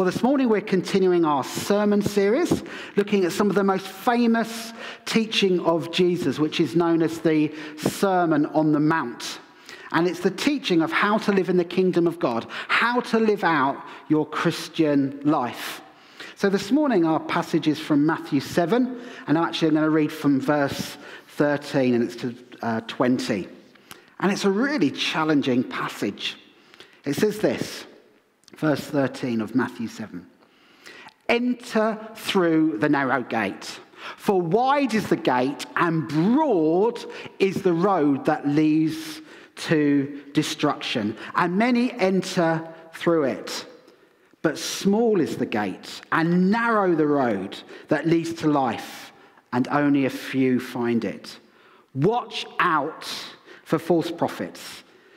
Well, this morning we're continuing our sermon series, looking at some of the most famous teaching of Jesus, which is known as the Sermon on the Mount. And it's the teaching of how to live in the kingdom of God, how to live out your Christian life. So this morning our passage is from Matthew 7, and I'm actually going to read from verse 13 and it's to uh, 20. And it's a really challenging passage. It says this verse 13 of Matthew 7. Enter through the narrow gate. For wide is the gate and broad is the road that leads to destruction, and many enter through it. But small is the gate and narrow the road that leads to life, and only a few find it. Watch out for false prophets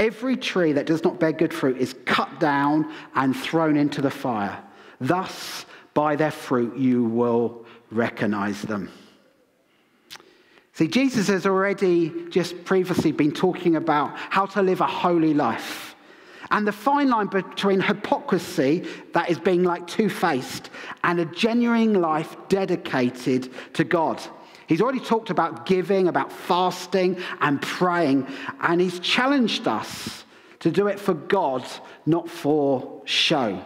Every tree that does not bear good fruit is cut down and thrown into the fire. Thus, by their fruit, you will recognize them. See, Jesus has already just previously been talking about how to live a holy life. And the fine line between hypocrisy, that is being like two faced, and a genuine life dedicated to God. He's already talked about giving, about fasting and praying, and he's challenged us to do it for God, not for show.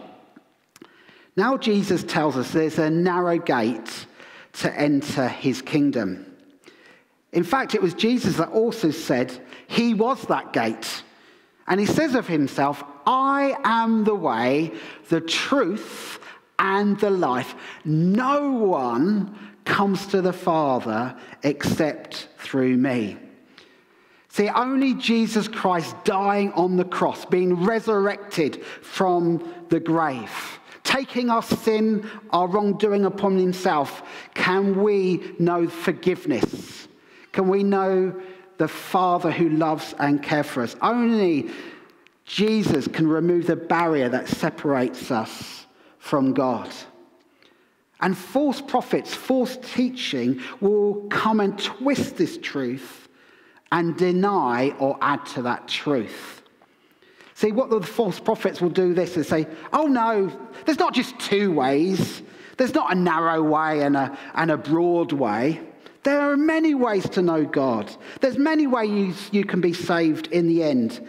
Now, Jesus tells us there's a narrow gate to enter his kingdom. In fact, it was Jesus that also said he was that gate. And he says of himself, I am the way, the truth, and the life. No one comes to the Father except through me. See, only Jesus Christ dying on the cross, being resurrected from the grave, taking our sin, our wrongdoing upon himself, can we know forgiveness? Can we know the Father who loves and cares for us? Only Jesus can remove the barrier that separates us from God. And false prophets, false teaching will come and twist this truth and deny or add to that truth. See, what the false prophets will do this is say, oh no, there's not just two ways. There's not a narrow way and a, and a broad way. There are many ways to know God. There's many ways you can be saved in the end.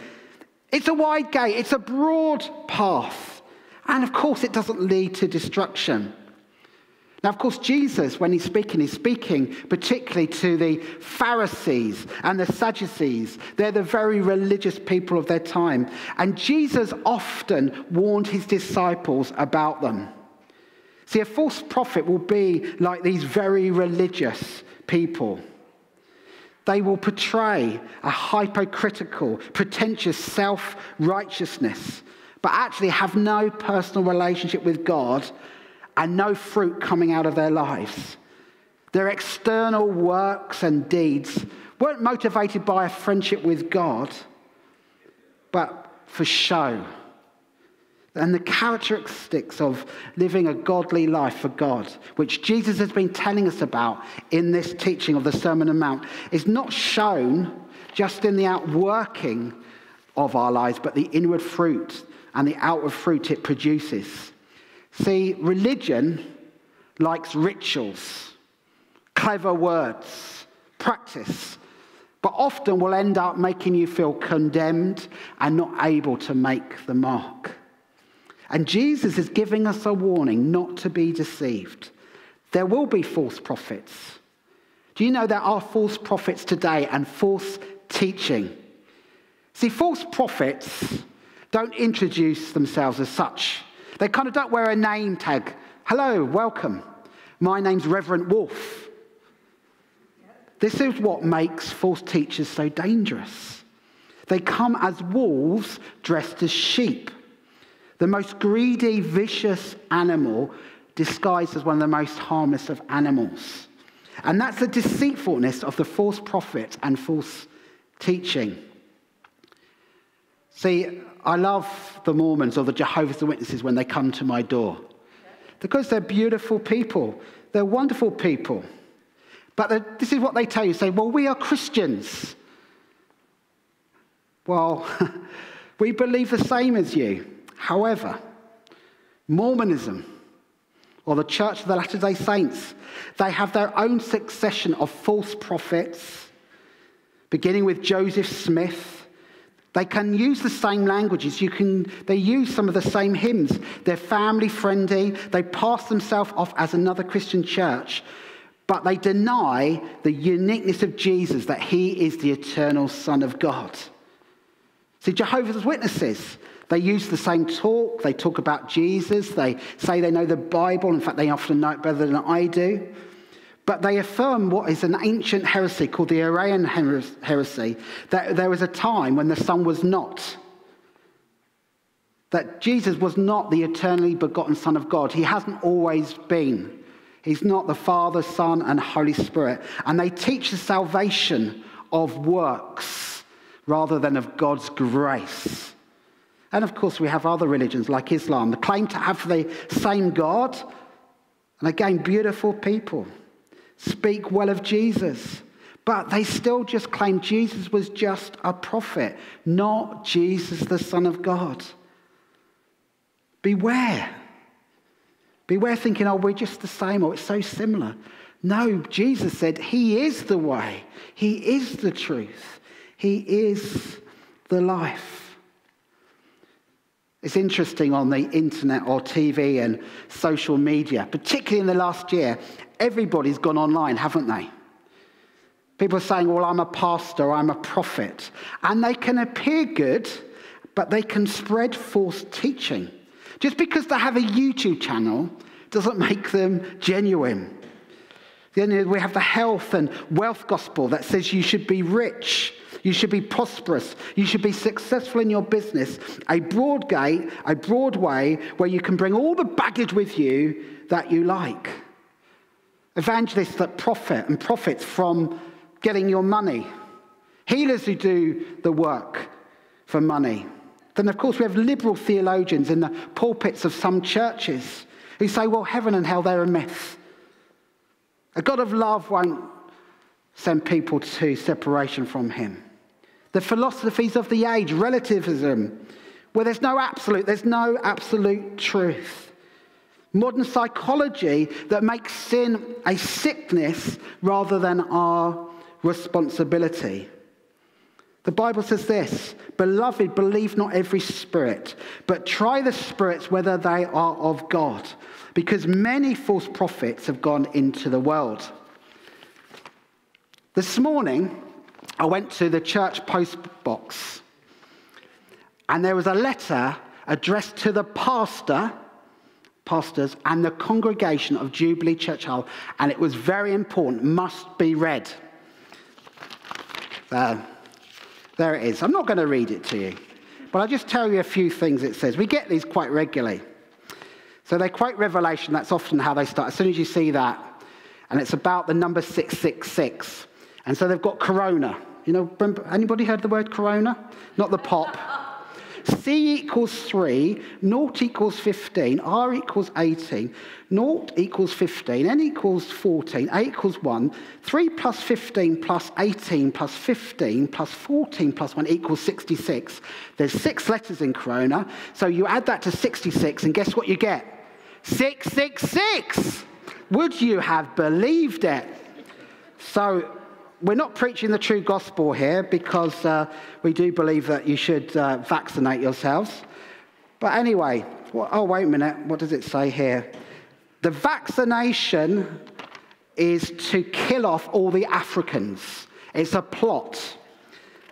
It's a wide gate, it's a broad path. And of course, it doesn't lead to destruction. Now, of course, Jesus, when he's speaking, he's speaking particularly to the Pharisees and the Sadducees. They're the very religious people of their time. And Jesus often warned his disciples about them. See, a false prophet will be like these very religious people. They will portray a hypocritical, pretentious self righteousness, but actually have no personal relationship with God and no fruit coming out of their lives. Their external works and deeds weren't motivated by a friendship with God, but for show. And the characteristics of living a godly life for God, which Jesus has been telling us about in this teaching of the Sermon on the Mount, is not shown just in the outworking of our lives, but the inward fruit and the outward fruit it produces. See, religion likes rituals, clever words, practice, but often will end up making you feel condemned and not able to make the mark. And Jesus is giving us a warning not to be deceived. There will be false prophets. Do you know there are false prophets today and false teaching? See, false prophets don't introduce themselves as such. They kind of don't wear a name tag. Hello, welcome. My name's Reverend Wolf. This is what makes false teachers so dangerous. They come as wolves dressed as sheep. The most greedy, vicious animal disguised as one of the most harmless of animals. And that's the deceitfulness of the false prophet and false teaching. See, I love the Mormons or the Jehovah's Witnesses when they come to my door because they're beautiful people, they're wonderful people. But this is what they tell you say, well, we are Christians. Well, we believe the same as you. However, Mormonism or the Church of the Latter day Saints, they have their own succession of false prophets, beginning with Joseph Smith. They can use the same languages. You can, they use some of the same hymns. They're family friendly. They pass themselves off as another Christian church, but they deny the uniqueness of Jesus, that he is the eternal Son of God. See, Jehovah's Witnesses, they use the same talk. They talk about Jesus. They say they know the Bible. In fact, they often know it better than I do. But they affirm what is an ancient heresy called the Arian heresy that there was a time when the Son was not. That Jesus was not the eternally begotten Son of God. He hasn't always been. He's not the Father, Son, and Holy Spirit. And they teach the salvation of works rather than of God's grace. And of course, we have other religions like Islam that claim to have the same God. And again, beautiful people speak well of Jesus, but they still just claim Jesus was just a prophet, not Jesus, the Son of God. Beware. Beware thinking, oh, we're just the same or it's so similar. No, Jesus said, He is the way, He is the truth. He is the life. It's interesting on the internet or TV and social media, particularly in the last year, everybody's gone online, haven't they? People are saying, Well, I'm a pastor, I'm a prophet. And they can appear good, but they can spread false teaching. Just because they have a YouTube channel doesn't make them genuine. Then we have the health and wealth gospel that says you should be rich you should be prosperous. You should be successful in your business. A broad gate, a broad way where you can bring all the baggage with you that you like. Evangelists that profit and profit from getting your money. Healers who do the work for money. Then, of course, we have liberal theologians in the pulpits of some churches who say, well, heaven and hell, they're a myth. A God of love won't send people to separation from him the philosophies of the age, relativism, where there's no absolute, there's no absolute truth. Modern psychology that makes sin a sickness rather than our responsibility. The Bible says this Beloved, believe not every spirit, but try the spirits whether they are of God, because many false prophets have gone into the world. This morning, I went to the church post box, and there was a letter addressed to the pastor, pastors, and the congregation of Jubilee Church Hull, and it was very important, must be read. There it is. I'm not going to read it to you, but I'll just tell you a few things it says. We get these quite regularly. So they quote Revelation, that's often how they start. As soon as you see that, and it's about the number 666. And so they've got corona. You know, anybody heard the word corona? Not the pop. C equals 3, naught equals 15, R equals 18, naught equals 15, N equals 14, A equals 1, 3 plus 15 plus 18 plus 15 plus 14 plus 1 equals 66. There's six letters in corona, so you add that to 66, and guess what you get? 666! Would you have believed it? So we're not preaching the true gospel here because uh, we do believe that you should uh, vaccinate yourselves. But anyway, well, oh, wait a minute. What does it say here? The vaccination is to kill off all the Africans. It's a plot.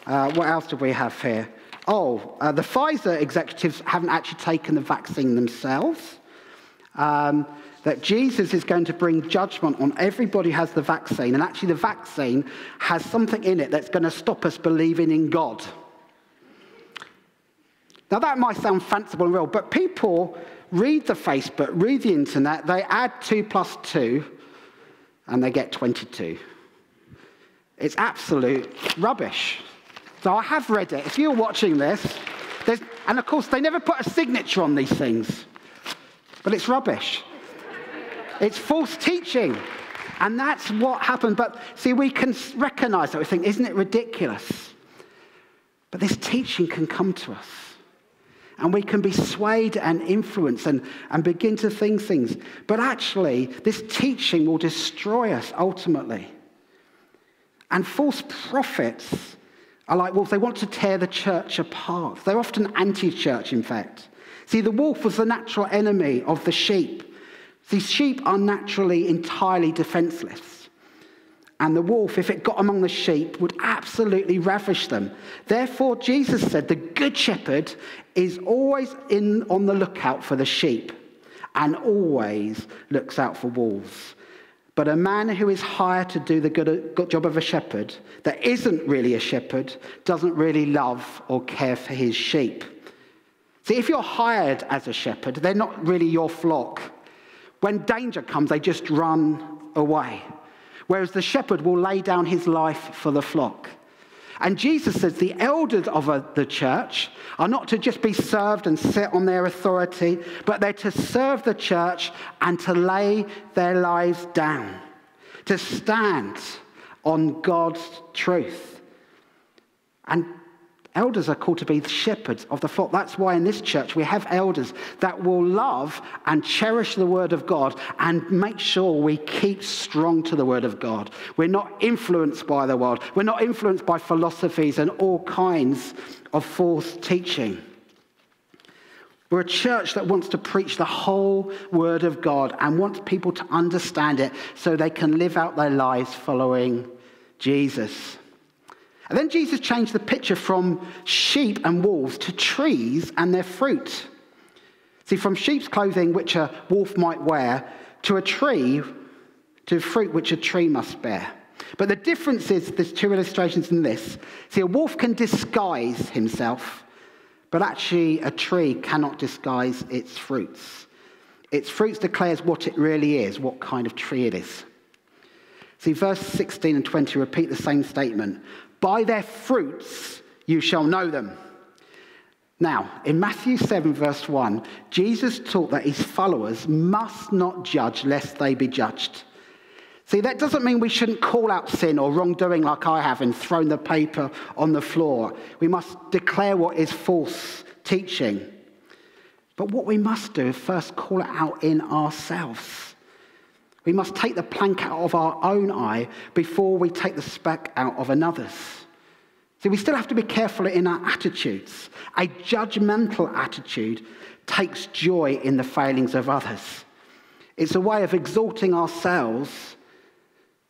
Uh, what else do we have here? Oh, uh, the Pfizer executives haven't actually taken the vaccine themselves. Um, that Jesus is going to bring judgment on everybody who has the vaccine. And actually, the vaccine has something in it that's going to stop us believing in God. Now, that might sound fanciful and real, but people read the Facebook, read the internet, they add 2 plus 2, and they get 22. It's absolute rubbish. So I have read it. If you're watching this, and of course, they never put a signature on these things, but it's rubbish. It's false teaching. And that's what happened. But see, we can recognize that. We think, isn't it ridiculous? But this teaching can come to us. And we can be swayed and influenced and, and begin to think things. But actually, this teaching will destroy us ultimately. And false prophets are like wolves. They want to tear the church apart. They're often anti church, in fact. See, the wolf was the natural enemy of the sheep. See, sheep are naturally entirely defenseless. And the wolf, if it got among the sheep, would absolutely ravish them. Therefore, Jesus said the good shepherd is always in, on the lookout for the sheep and always looks out for wolves. But a man who is hired to do the good, good job of a shepherd, that isn't really a shepherd, doesn't really love or care for his sheep. See, if you're hired as a shepherd, they're not really your flock. When danger comes, they just run away. Whereas the shepherd will lay down his life for the flock. And Jesus says the elders of the church are not to just be served and sit on their authority, but they're to serve the church and to lay their lives down, to stand on God's truth. And Elders are called to be shepherds of the flock. That's why in this church we have elders that will love and cherish the word of God and make sure we keep strong to the word of God. We're not influenced by the world, we're not influenced by philosophies and all kinds of false teaching. We're a church that wants to preach the whole word of God and wants people to understand it so they can live out their lives following Jesus. And then Jesus changed the picture from sheep and wolves to trees and their fruit. See, from sheep's clothing, which a wolf might wear, to a tree, to fruit which a tree must bear. But the difference is there's two illustrations in this. See, a wolf can disguise himself, but actually a tree cannot disguise its fruits. Its fruits declares what it really is, what kind of tree it is. See, verse 16 and 20 repeat the same statement. By their fruits you shall know them. Now, in Matthew 7, verse 1, Jesus taught that his followers must not judge lest they be judged. See, that doesn't mean we shouldn't call out sin or wrongdoing like I have and thrown the paper on the floor. We must declare what is false teaching. But what we must do is first call it out in ourselves. We must take the plank out of our own eye before we take the speck out of another's. See, we still have to be careful in our attitudes. A judgmental attitude takes joy in the failings of others. It's a way of exalting ourselves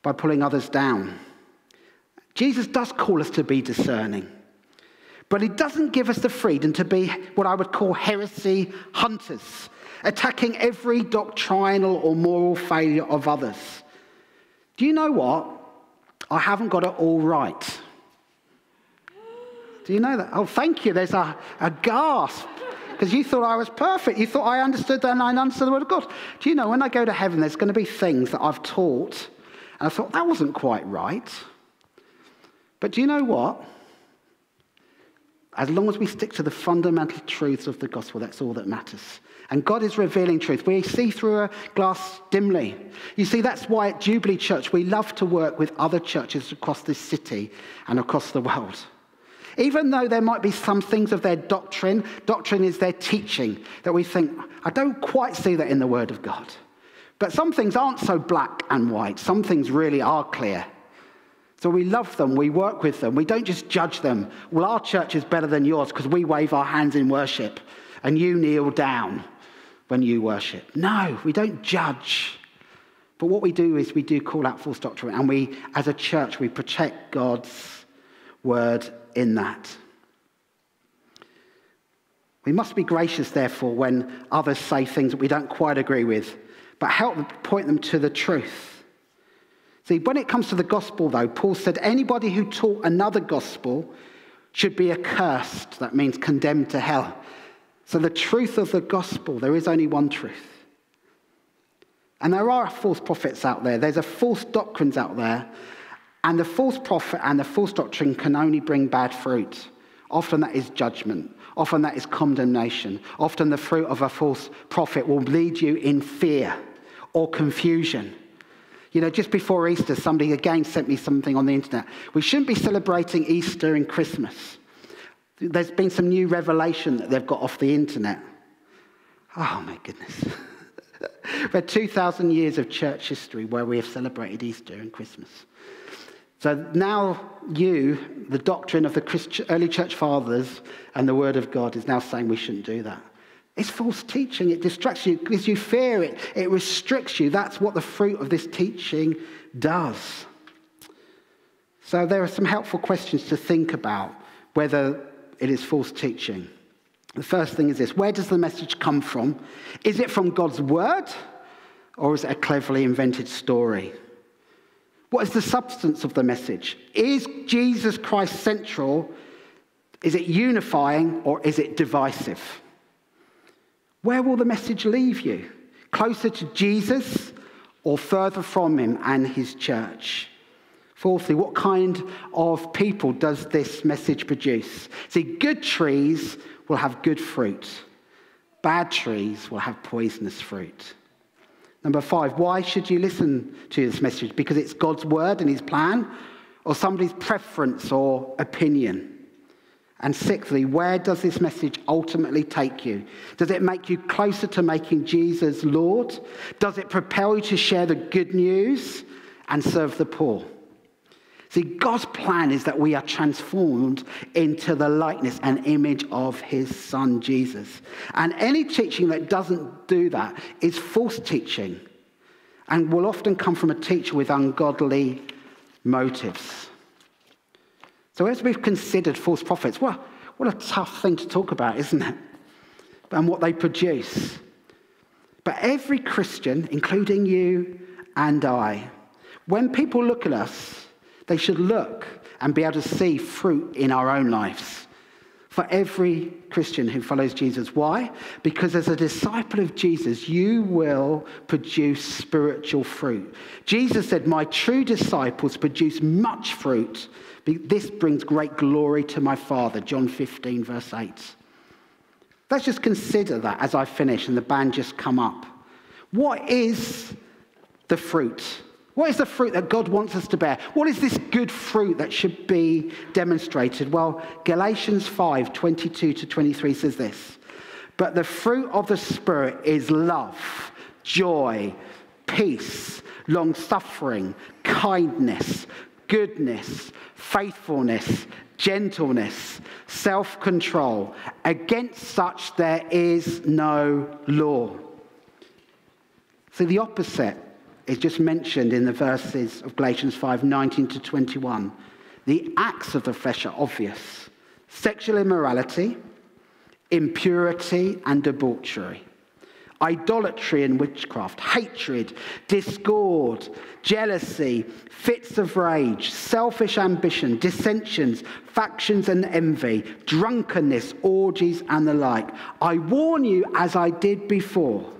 by pulling others down. Jesus does call us to be discerning, but he doesn't give us the freedom to be what I would call heresy hunters attacking every doctrinal or moral failure of others. Do you know what? I haven't got it all right. Do you know that? Oh, thank you. There's a, a gasp because you thought I was perfect. You thought I understood and I understood the word of God. Do you know when I go to heaven, there's going to be things that I've taught and I thought that wasn't quite right. But do you know what? As long as we stick to the fundamental truths of the gospel, that's all that matters. And God is revealing truth. We see through a glass dimly. You see, that's why at Jubilee Church we love to work with other churches across this city and across the world. Even though there might be some things of their doctrine, doctrine is their teaching that we think, I don't quite see that in the Word of God. But some things aren't so black and white, some things really are clear. So we love them, we work with them, we don't just judge them. Well, our church is better than yours because we wave our hands in worship and you kneel down when you worship. No, we don't judge. But what we do is we do call out false doctrine, and we, as a church, we protect God's word in that. We must be gracious, therefore, when others say things that we don't quite agree with, but help point them to the truth. See, when it comes to the gospel, though, Paul said anybody who taught another gospel should be accursed. That means condemned to hell. So, the truth of the gospel, there is only one truth. And there are false prophets out there, there's a false doctrines out there. And the false prophet and the false doctrine can only bring bad fruit. Often that is judgment. Often that is condemnation. Often the fruit of a false prophet will lead you in fear or confusion. You know, just before Easter, somebody again sent me something on the internet. We shouldn't be celebrating Easter and Christmas. There's been some new revelation that they've got off the internet. Oh my goodness. We've had 2,000 years of church history where we have celebrated Easter and Christmas. So now you, the doctrine of the early church fathers and the word of God, is now saying we shouldn't do that. It's false teaching. It distracts you, gives you fear, it, it restricts you. That's what the fruit of this teaching does. So there are some helpful questions to think about whether it is false teaching. The first thing is this where does the message come from? Is it from God's word or is it a cleverly invented story? What is the substance of the message? Is Jesus Christ central? Is it unifying or is it divisive? Where will the message leave you? Closer to Jesus or further from him and his church? Fourthly, what kind of people does this message produce? See, good trees will have good fruit, bad trees will have poisonous fruit. Number five, why should you listen to this message? Because it's God's word and his plan, or somebody's preference or opinion? And sixthly, where does this message ultimately take you? Does it make you closer to making Jesus Lord? Does it propel you to share the good news and serve the poor? See, God's plan is that we are transformed into the likeness and image of his son, Jesus. And any teaching that doesn't do that is false teaching and will often come from a teacher with ungodly motives. So, as we've considered false prophets, well, what a tough thing to talk about, isn't it? And what they produce. But every Christian, including you and I, when people look at us, they should look and be able to see fruit in our own lives. For every Christian who follows Jesus. Why? Because as a disciple of Jesus, you will produce spiritual fruit. Jesus said, My true disciples produce much fruit. This brings great glory to my Father. John 15, verse 8. Let's just consider that as I finish and the band just come up. What is the fruit? What is the fruit that God wants us to bear? What is this good fruit that should be demonstrated? Well, Galatians 5 22 to 23 says this But the fruit of the Spirit is love, joy, peace, long suffering, kindness, goodness, faithfulness, gentleness, self control. Against such there is no law. See, the opposite is just mentioned in the verses of Galatians 5 19 to 21. The acts of the flesh are obvious sexual immorality, impurity, and debauchery, idolatry and witchcraft, hatred, discord, jealousy, fits of rage, selfish ambition, dissensions, factions and envy, drunkenness, orgies, and the like. I warn you, as I did before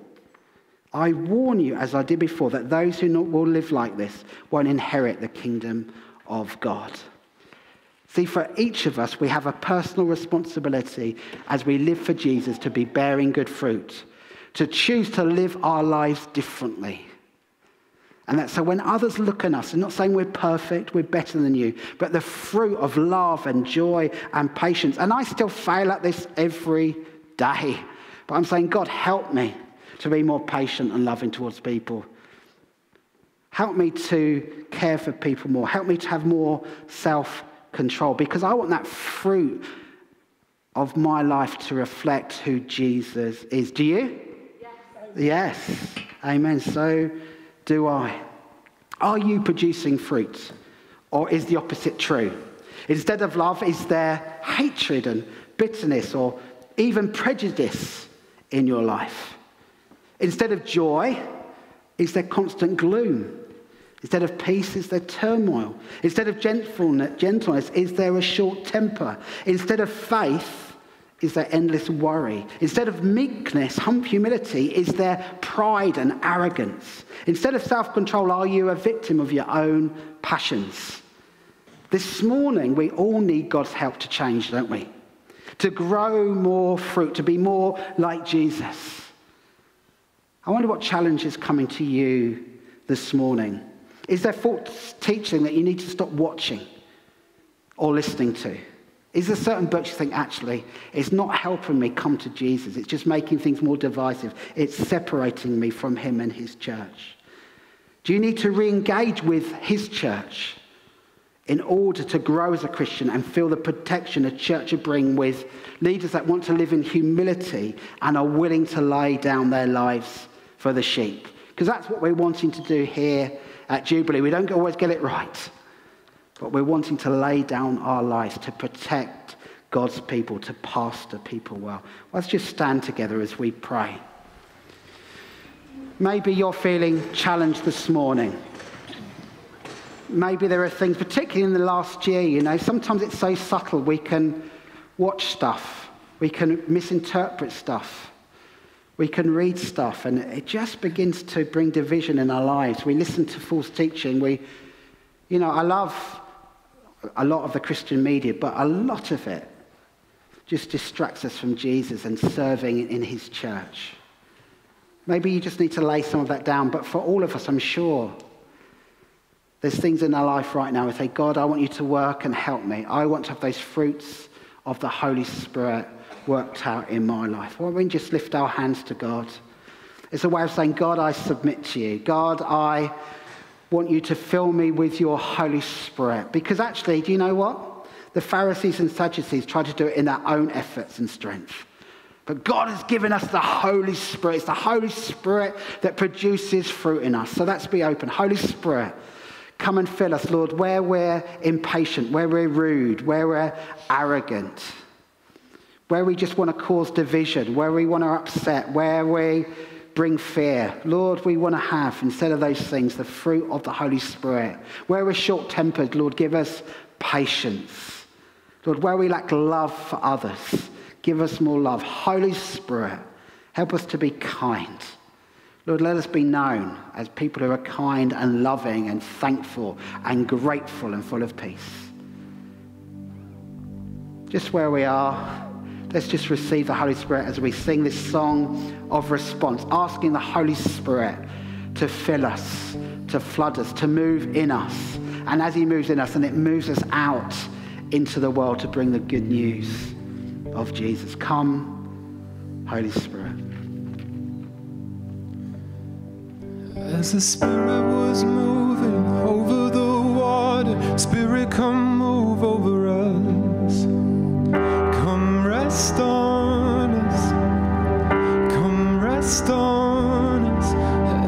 I warn you, as I did before, that those who will live like this won't inherit the kingdom of God. See, for each of us, we have a personal responsibility as we live for Jesus to be bearing good fruit, to choose to live our lives differently. And that so when others look at us, I'm not saying we're perfect, we're better than you, but the fruit of love and joy and patience. And I still fail at this every day. But I'm saying, God, help me to be more patient and loving towards people. Help me to care for people more. Help me to have more self control because I want that fruit of my life to reflect who Jesus is. Do you? Yes. yes. Amen. So do I. Are you producing fruit? Or is the opposite true? Instead of love, is there hatred and bitterness or even prejudice in your life? Instead of joy, is there constant gloom? Instead of peace, is there turmoil? Instead of gentleness, is there a short temper? Instead of faith, is there endless worry? Instead of meekness, humility, is there pride and arrogance? Instead of self control, are you a victim of your own passions? This morning, we all need God's help to change, don't we? To grow more fruit, to be more like Jesus. I wonder what challenge is coming to you this morning. Is there false teaching that you need to stop watching or listening to? Is there certain books you think, actually, it's not helping me come to Jesus? It's just making things more divisive. It's separating me from him and his church. Do you need to re engage with his church in order to grow as a Christian and feel the protection a church will bring with leaders that want to live in humility and are willing to lay down their lives for the sheep? Because that's what we're wanting to do here at Jubilee. We don't always get it right, but we're wanting to lay down our lives to protect God's people, to pastor people well. Let's just stand together as we pray. Maybe you're feeling challenged this morning. Maybe there are things, particularly in the last year, you know, sometimes it's so subtle we can watch stuff, we can misinterpret stuff. We can read stuff and it just begins to bring division in our lives. We listen to false teaching. We, you know, I love a lot of the Christian media, but a lot of it just distracts us from Jesus and serving in his church. Maybe you just need to lay some of that down, but for all of us, I'm sure there's things in our life right now we say, God, I want you to work and help me. I want to have those fruits of the Holy Spirit worked out in my life. Why don't we just lift our hands to God? It's a way of saying, God, I submit to you. God, I want you to fill me with your Holy Spirit. Because actually, do you know what? The Pharisees and Sadducees tried to do it in their own efforts and strength. But God has given us the Holy Spirit. It's the Holy Spirit that produces fruit in us. So let's be open. Holy Spirit, come and fill us, Lord, where we're impatient, where we're rude, where we're arrogant where we just want to cause division, where we want to upset, where we bring fear. Lord, we want to have, instead of those things, the fruit of the Holy Spirit. Where we're short tempered, Lord, give us patience. Lord, where we lack love for others, give us more love. Holy Spirit, help us to be kind. Lord, let us be known as people who are kind and loving and thankful and grateful and full of peace. Just where we are, Let's just receive the Holy Spirit as we sing this song of response, asking the Holy Spirit to fill us, to flood us, to move in us. And as He moves in us, and it moves us out into the world to bring the good news of Jesus. Come, Holy Spirit. As the Spirit was moving over the water, Spirit, come move over us rest on us. Come rest on us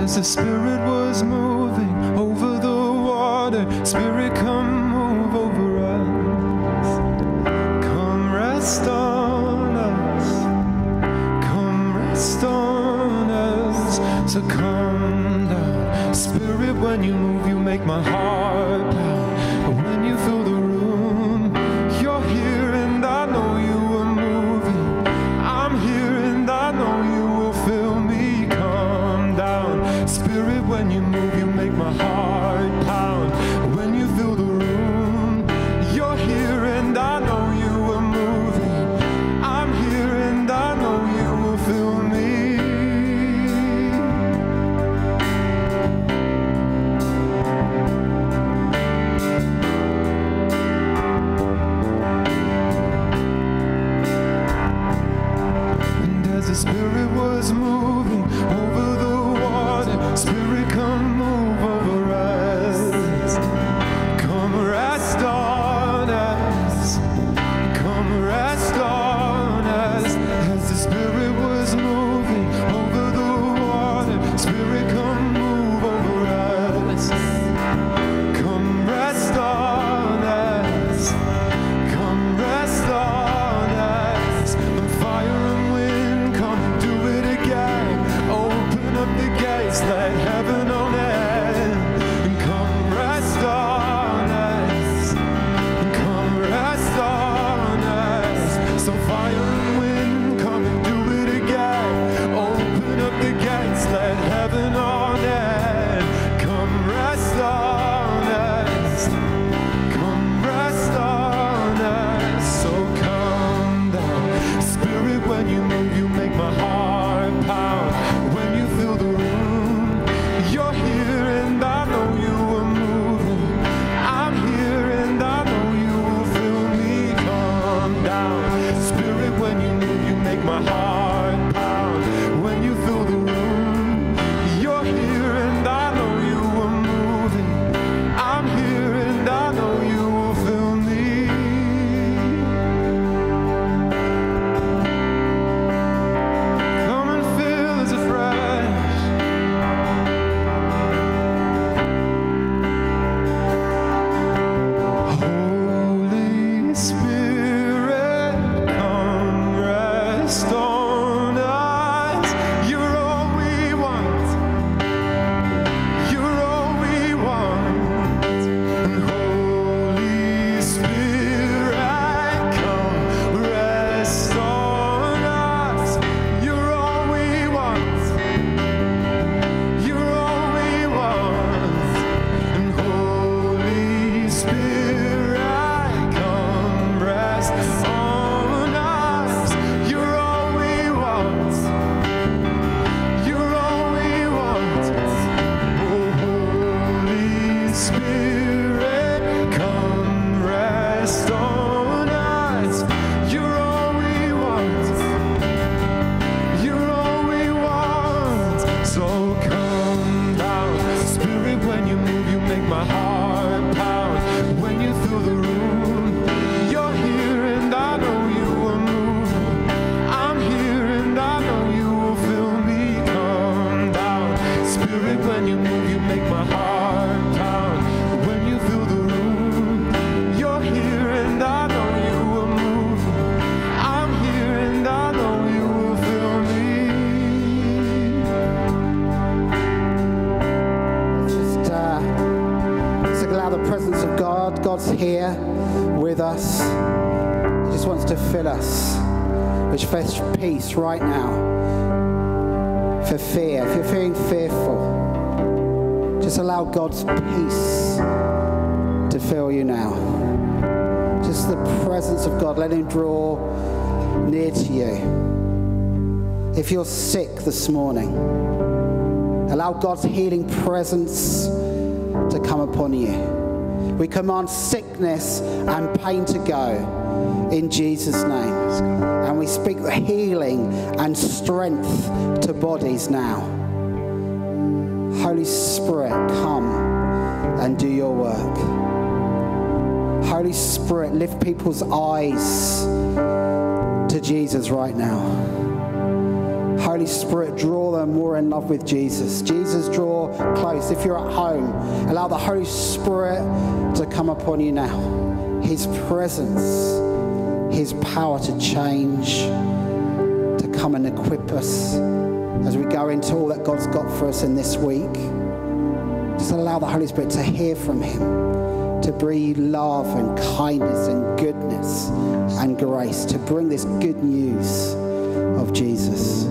as the Spirit was moving over the water. Spirit, come move over us. Come rest on us. Come rest on us. So come down. Spirit, when you move, you make my heart Uh, here with us. He just wants to fill us. With fresh peace right now. For fear, if you're feeling fearful, just allow God's peace to fill you now. Just the presence of God. Let Him draw near to you. If you're sick this morning, Allow God's healing presence to come upon you. We command sickness and pain to go in Jesus' name. And we speak healing and strength to bodies now. Holy Spirit, come and do your work. Holy Spirit, lift people's eyes to Jesus right now. Holy Spirit, draw them more in love with Jesus. Jesus, draw close. If you're at home, allow the Holy Spirit to come upon you now. His presence, His power to change, to come and equip us as we go into all that God's got for us in this week. Just allow the Holy Spirit to hear from Him, to breathe love and kindness and goodness and grace, to bring this good news of Jesus.